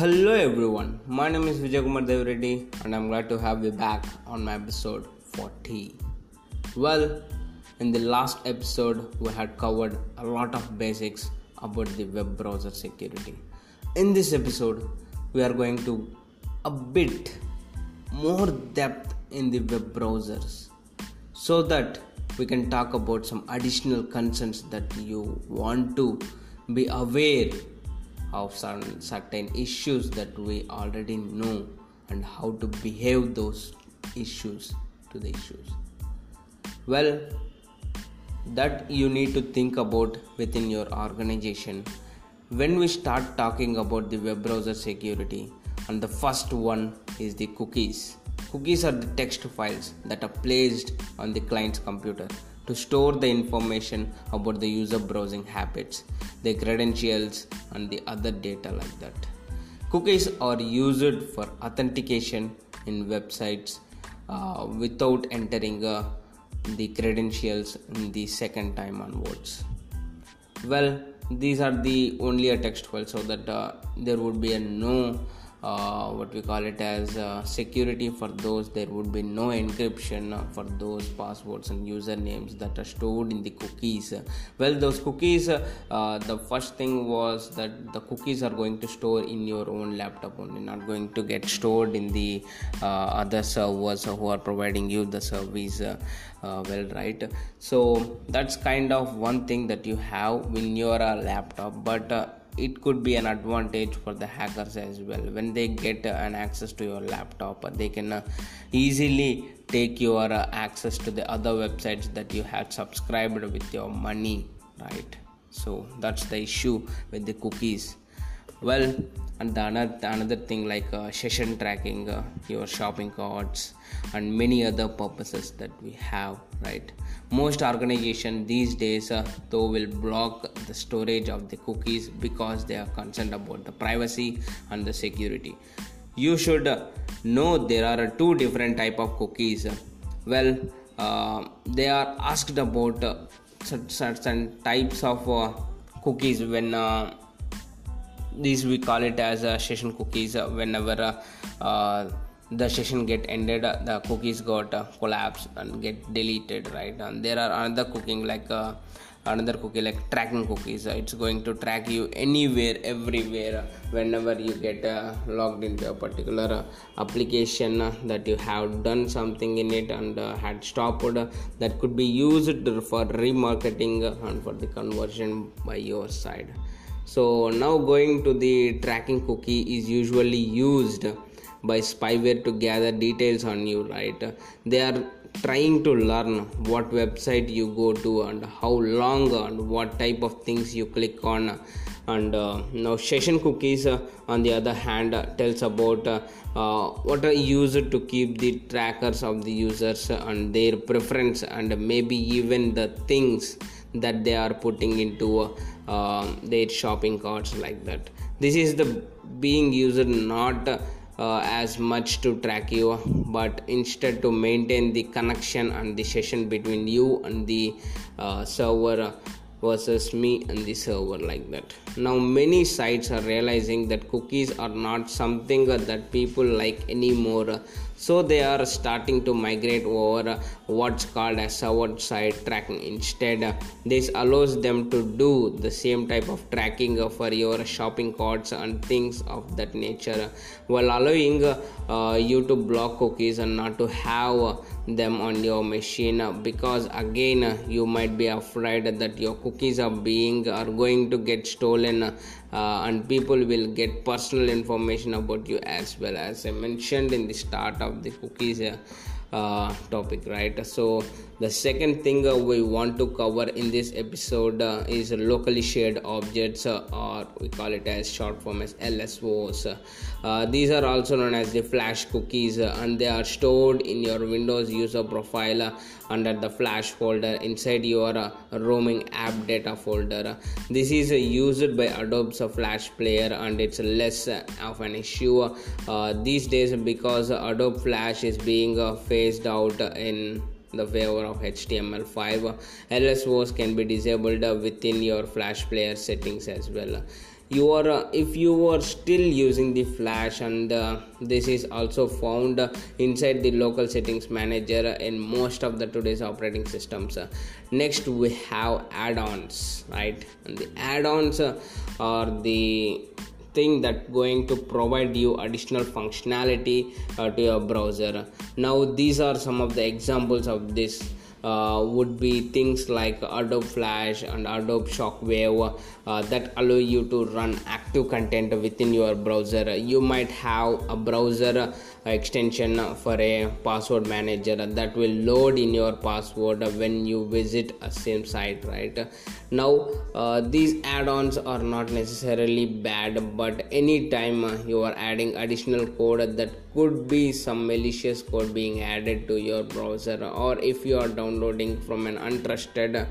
Hello everyone, my name is Vijay Kumar Devareddy and I'm glad to have you back on my episode 40. Well, in the last episode, we had covered a lot of basics about the web browser security. In this episode, we are going to a bit more depth in the web browsers so that we can talk about some additional concerns that you want to be aware of certain, issues that we already know and how to behave those issues to the issues. Well that you need to think about within your organization. When we start talking about the web browser security and the first one is the cookies. Cookies are the text files that are placed on the client's computer to store the information about the user browsing habits, their credentials, and the other data like that. Cookies are used for authentication in websites uh, without entering uh, the credentials in the second time onwards. Well, these are the only a text file so that uh, there would be a no uh, what we call it as uh, security for those there would be no encryption uh, for those passwords and usernames that are stored in the cookies. Well those cookies uh, uh, the first thing was that the cookies are going to store in your own laptop only not going to get stored in the uh, other servers who are providing you the service well right? So that's kind of one thing that you have in your laptop but it could be an advantage for the hackers as well. When they get uh, an access to your laptop they can uh, easily take your uh, access to the other websites that you had subscribed with your money right? So that's the issue with the cookies well and the another, another thing like uh, session tracking uh, your shopping carts and many other purposes that we have right? Most organization these days uh, though will block the storage of the cookies because they are concerned about the privacy and the security. You should uh, know there are two different type of cookies. Well uh, they are asked about uh, certain types of cookies when these we call it as uh, session cookies uh, whenever uh, uh the session get ended uh, the cookies got uh, collapsed and get deleted right? And there are another cooking like another cookie like tracking cookies. It's going to track you anywhere everywhere whenever you get logged into a particular application that you have done something in it and had stopped that could be used for remarketing and for the conversion by your side so now going to the tracking cookie is usually used by spyware to gather details on you right? They are trying to learn what website you go to and how long and what type of things you click on. And uh, now session cookies uh, on the other hand uh, tells about uh, uh, what are used to keep the trackers of the users and their preference and maybe even the things that they are putting into uh, their shopping carts like that. This is the being used not uh, as much to track you but instead to maintain the connection and the session between you and the uh, server versus me and the server like that. Now many sites are realizing that cookies are not something that people like anymore so they are starting to migrate over uh, what's called as server side tracking. Instead uh, this allows them to do the same type of tracking uh, for your shopping carts and things of that nature while allowing uh, you to block cookies and not to have them on your machine because again you might be afraid that your cookies are being are going to get stolen uh, and people will get personal information about you as well. As i mentioned in the start of the cookies uh, uh, topic right? So the second thing uh, we want to cover in this episode uh, is locally shared objects uh, or we call it as short form as lsos uh, these are also known as the flash cookies uh, and they are stored in your windows user profile uh, under the flash folder inside your uh, roaming app data folder this is uh, used by adobe's flash player and it's less of an issue these days because adobe flash is being phased out in the favor of HTML5. LSOs can be disabled within your Flash Player settings as well. You are uh, if you are still using the flash and uh, this is also found inside the local settings manager in most of the today's operating systems. Next we have add-ons right? And the add-ons are the thing that going to provide you additional functionality uh, to your browser. Now these are some of the examples of this uh, would be things like Adobe Flash and Adobe Shockwave uh, that allow you to run active content within your browser. You might have a browser extension for a password manager that will load in your password when you visit a same site right? Now uh, these add-ons are not necessarily bad but anytime you are adding additional code that could be some malicious code being added to your browser or if you are downloading from an untrusted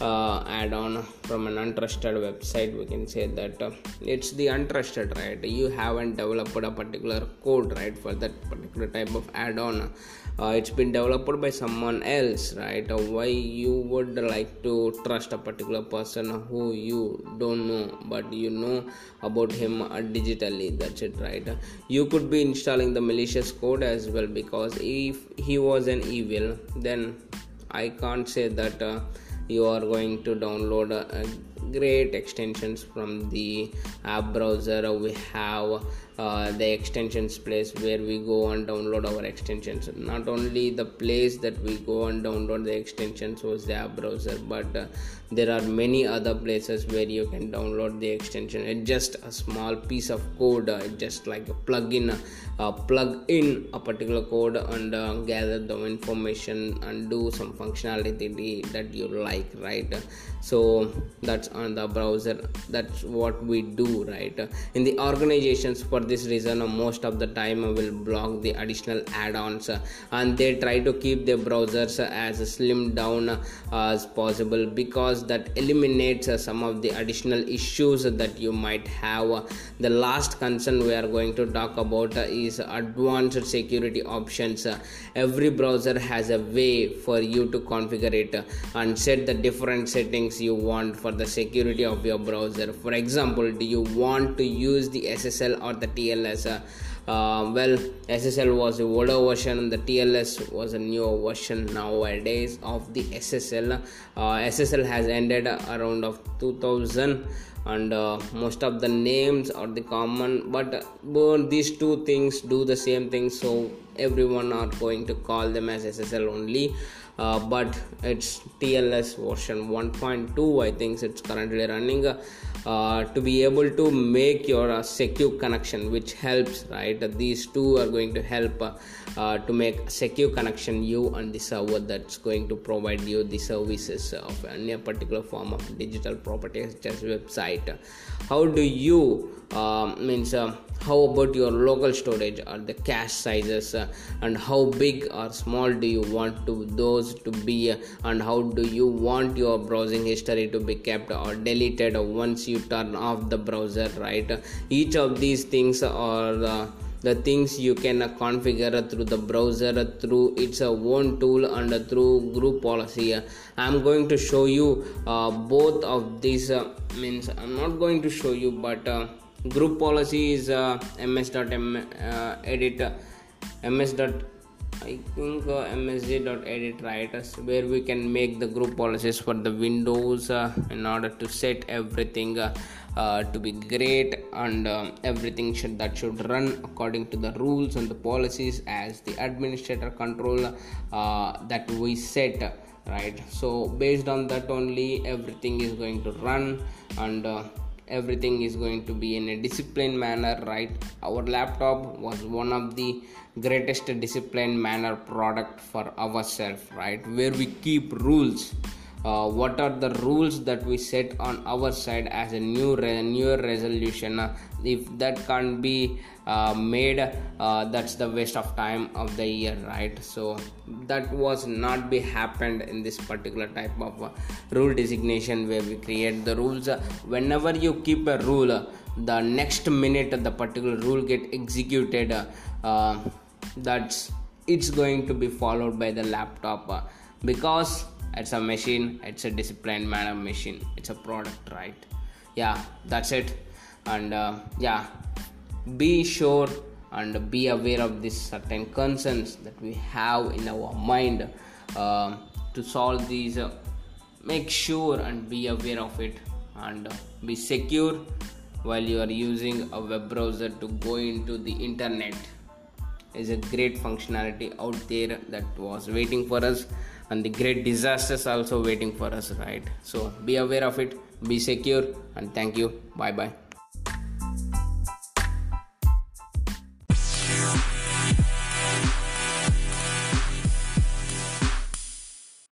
uh, add-on from an untrusted website we can say that uh, it's the untrusted right? You haven't developed a particular code right for that particular type of add-on. Uh, it's been developed by someone else right? Uh, why you would like to trust a particular person who you don't know but you know about him uh, digitally that's it right? You could be installing the malicious code as well because if he was an evil then i can't say that uh, you are going to download a, great extensions from the app browser. We have uh, the extensions place where we go and download our extensions. Not only the place that we go and download the extensions was the app browser but uh, there are many other places where you can download the extension. It's just a small piece of code uh, just like a plugin uh, plug in a particular code and uh, gather the information and do some functionality that you like right? So that's on the browser. That's what we do right? In the organizations for this reason most of the time will block the additional add-ons and they try to keep their browsers as slim down as possible because that eliminates some of the additional issues that you might have. The last concern we are going to talk about is advanced security options. Every browser has a way for you to configure it and set the different settings you want for the security of your browser for example do you want to use the ssl or the TLS. Uh, well, SSL was a older version, the TLS was a newer version nowadays of the SSL. Uh, SSL has ended around of 2000 and uh, most of the names are the common but, but these two things do the same thing so everyone are going to call them as ssl only uh, but it's tls version 1.2 i think it's currently running uh, to be able to make your uh, secure connection which helps right? These two are going to help uh, uh, to make secure connection you and the server that's going to provide you the services of any particular form of digital property such as website. How do you uh, means how about your local storage or the cache sizes uh, and how big or small do you want to those to be uh, and how do you want your browsing history to be kept or deleted once you turn off the browser right? Each of these things are uh, the things you can configure through the browser through its own tool and through group policy. I'm going to show you uh, both of these uh, means i'm not going to show you but uh, group policy is uh, ms.edit uh, ms. I think uh, msg.edit right where we can make the group policies for the windows uh, in order to set everything uh, uh to be great and uh, everything should that should run according to the rules and the policies as the administrator control uh, that we set right so based on that only everything is going to run and everything is going to be in a disciplined manner right? Our laptop was one of the greatest disciplined manner product for ourselves right? Where we keep rules uh, what are the rules that we set on our side as a new re- newer resolution? Uh, if that can't be uh, made uh, that's the waste of time of the year right? So that was not be happened in this particular type of uh, rule designation where we create the rules. Whenever you keep a rule the next minute the particular rule get executed uh, that's it's going to be followed by the laptop because it's a machine. It's a disciplined manner machine. It's a product right? Yeah that's it. And uh, yeah be sure and be aware of these certain concerns that we have in our mind uh, to solve these uh, make sure and be aware of it and be secure while you are using a web browser to go into the internet is a great functionality out there that was waiting for us. And the great disasters also waiting for us right? So be aware of it be secure and thank you. Bye bye